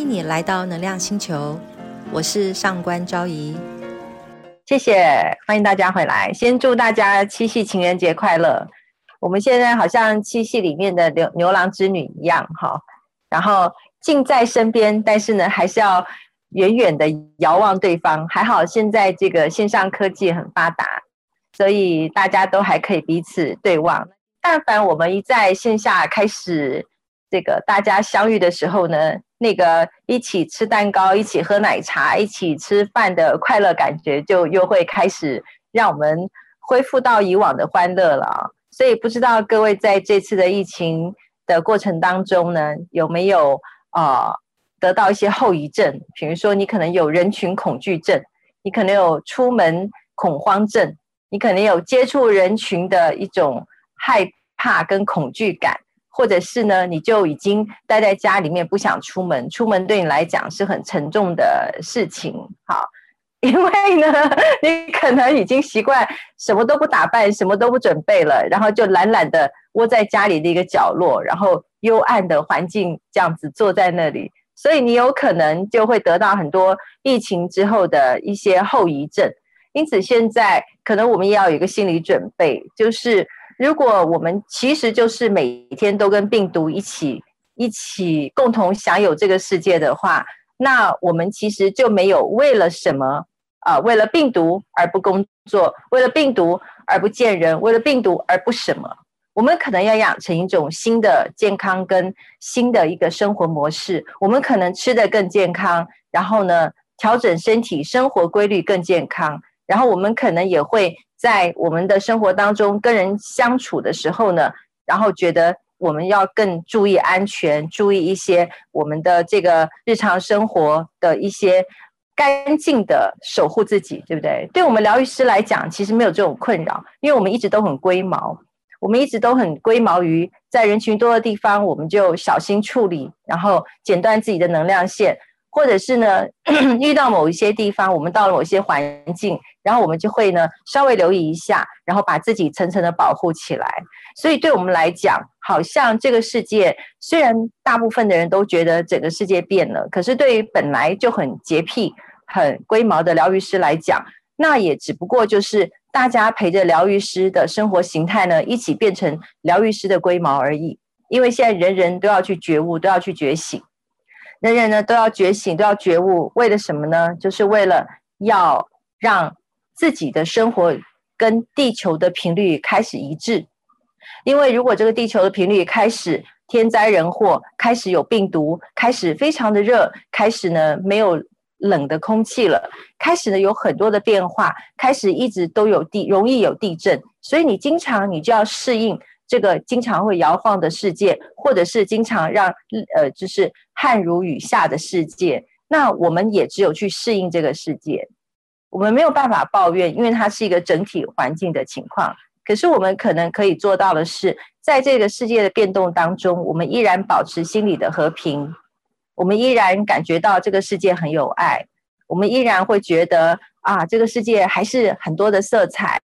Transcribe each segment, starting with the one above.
欢迎你来到能量星球，我是上官昭仪。谢谢，欢迎大家回来。先祝大家七夕情人节快乐。我们现在好像七夕里面的牛牛郎织女一样，哈，然后近在身边，但是呢，还是要远远的遥望对方。还好现在这个线上科技很发达，所以大家都还可以彼此对望。但凡我们一在线下开始这个大家相遇的时候呢，那个一起吃蛋糕、一起喝奶茶、一起吃饭的快乐感觉，就又会开始让我们恢复到以往的欢乐了。所以不知道各位在这次的疫情的过程当中呢，有没有啊得到一些后遗症？比如说你可能有人群恐惧症，你可能有出门恐慌症，你可能有接触人群的一种害怕跟恐惧感，或者是呢你就已经待在家里面不想出门，出门对你来讲是很沉重的事情。好。因为呢，你可能已经习惯什么都不打扮，什么都不准备了，然后就懒懒的窝在家里的一个角落，然后幽暗的环境这样子坐在那里，所以你有可能就会得到很多疫情之后的一些后遗症。因此，现在可能我们也要有一个心理准备，就是如果我们其实就是每天都跟病毒一起一起共同享有这个世界的话，那我们其实就没有为了什么。啊，为了病毒而不工作，为了病毒而不见人，为了病毒而不什么？我们可能要养成一种新的健康跟新的一个生活模式。我们可能吃的更健康，然后呢，调整身体生活规律更健康。然后我们可能也会在我们的生活当中跟人相处的时候呢，然后觉得我们要更注意安全，注意一些我们的这个日常生活的一些。干净的守护自己，对不对？对我们疗愈师来讲，其实没有这种困扰，因为我们一直都很龟毛，我们一直都很龟毛于在人群多的地方，我们就小心处理，然后剪断自己的能量线，或者是呢，遇到某一些地方，我们到了某些环境，然后我们就会呢稍微留意一下，然后把自己层层的保护起来。所以对我们来讲，好像这个世界虽然大部分的人都觉得整个世界变了，可是对于本来就很洁癖。很龟毛的疗愈师来讲，那也只不过就是大家陪着疗愈师的生活形态呢，一起变成疗愈师的龟毛而已。因为现在人人都要去觉悟，都要去觉醒，人人呢都要觉醒，都要觉悟，为了什么呢？就是为了要让自己的生活跟地球的频率开始一致。因为如果这个地球的频率开始天灾人祸，开始有病毒，开始非常的热，开始呢没有。冷的空气了，开始呢有很多的变化，开始一直都有地，容易有地震，所以你经常你就要适应这个经常会摇晃的世界，或者是经常让呃就是汗如雨下的世界。那我们也只有去适应这个世界，我们没有办法抱怨，因为它是一个整体环境的情况。可是我们可能可以做到的是，在这个世界的变动当中，我们依然保持心理的和平。我们依然感觉到这个世界很有爱，我们依然会觉得啊，这个世界还是很多的色彩，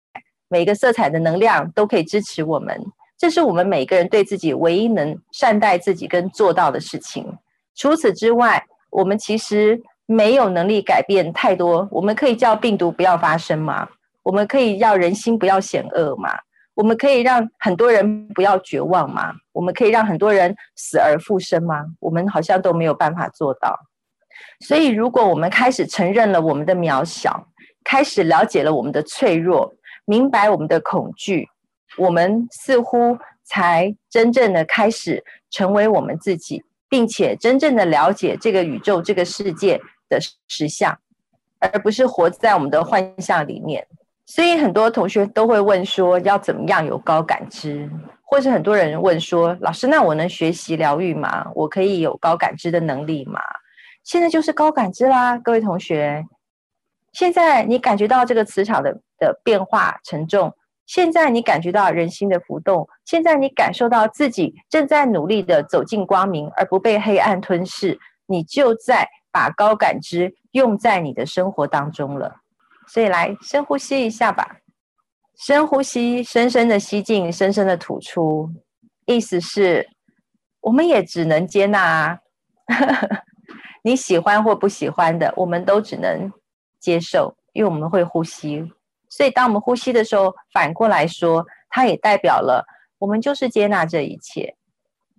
每个色彩的能量都可以支持我们。这是我们每个人对自己唯一能善待自己跟做到的事情。除此之外，我们其实没有能力改变太多。我们可以叫病毒不要发生吗？我们可以要人心不要险恶吗？我们可以让很多人不要绝望吗？我们可以让很多人死而复生吗？我们好像都没有办法做到。所以，如果我们开始承认了我们的渺小，开始了解了我们的脆弱，明白我们的恐惧，我们似乎才真正的开始成为我们自己，并且真正的了解这个宇宙、这个世界的实相，而不是活在我们的幻象里面。所以很多同学都会问说，要怎么样有高感知？或是很多人问说，老师，那我能学习疗愈吗？我可以有高感知的能力吗？现在就是高感知啦，各位同学。现在你感觉到这个磁场的的变化沉重，现在你感觉到人心的浮动，现在你感受到自己正在努力的走进光明，而不被黑暗吞噬，你就在把高感知用在你的生活当中了。所以来深呼吸一下吧，深呼吸，深深的吸进，深深的吐出。意思是，我们也只能接纳啊，你喜欢或不喜欢的，我们都只能接受，因为我们会呼吸。所以，当我们呼吸的时候，反过来说，它也代表了我们就是接纳这一切，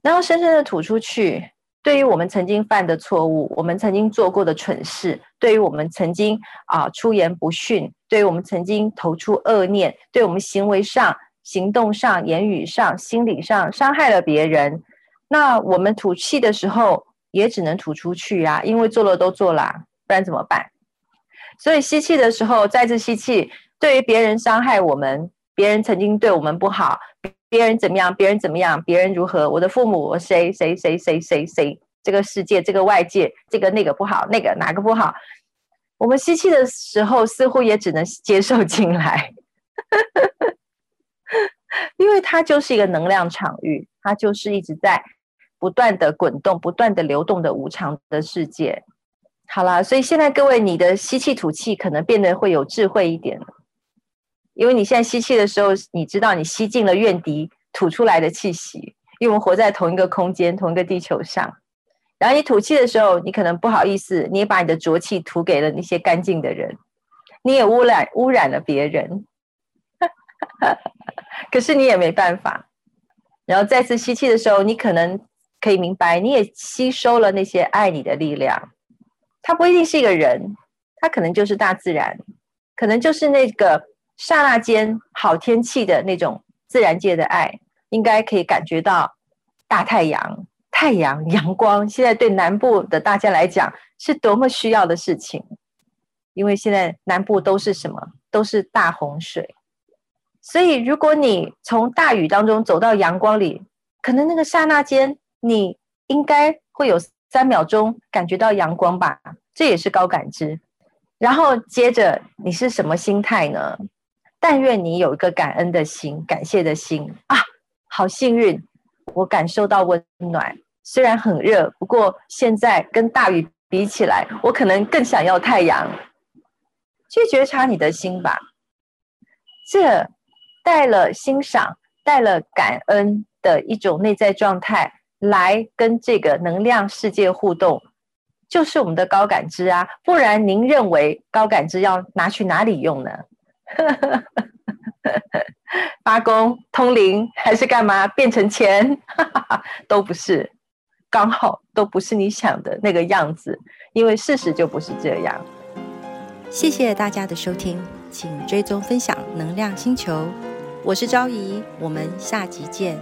然后深深的吐出去。对于我们曾经犯的错误，我们曾经做过的蠢事，对于我们曾经啊出言不逊，对于我们曾经投出恶念，对我们行为上、行动上、言语上、心理上伤害了别人，那我们吐气的时候也只能吐出去啊，因为做了都做了，不然怎么办？所以吸气的时候再次吸气，对于别人伤害我们，别人曾经对我们不好。别人怎么样？别人怎么样？别人如何？我的父母，谁谁谁谁谁谁？这个世界，这个外界，这个那个不好，那个哪个不好？我们吸气的时候，似乎也只能接受进来，因为它就是一个能量场域，它就是一直在不断的滚动、不断的流动的无常的世界。好啦，所以现在各位，你的吸气吐气可能变得会有智慧一点。因为你现在吸气的时候，你知道你吸进了怨敌吐出来的气息，因为我们活在同一个空间、同一个地球上。然后你吐气的时候，你可能不好意思，你也把你的浊气吐给了那些干净的人，你也污染污染了别人。可是你也没办法。然后再次吸气的时候，你可能可以明白，你也吸收了那些爱你的力量。它不一定是一个人，它可能就是大自然，可能就是那个。刹那间，好天气的那种自然界的爱，应该可以感觉到大太阳、太阳、阳光。现在对南部的大家来讲，是多么需要的事情。因为现在南部都是什么？都是大洪水。所以，如果你从大雨当中走到阳光里，可能那个刹那间，你应该会有三秒钟感觉到阳光吧？这也是高感知。然后接着，你是什么心态呢？但愿你有一个感恩的心、感谢的心啊！好幸运，我感受到温暖。虽然很热，不过现在跟大雨比起来，我可能更想要太阳。去觉察你的心吧，这带了欣赏、带了感恩的一种内在状态，来跟这个能量世界互动，就是我们的高感知啊！不然，您认为高感知要拿去哪里用呢？发功、通灵还是干嘛？变成钱 都不是，刚好都不是你想的那个样子，因为事实就不是这样。谢谢大家的收听，请追踪分享能量星球，我是昭仪，我们下集见。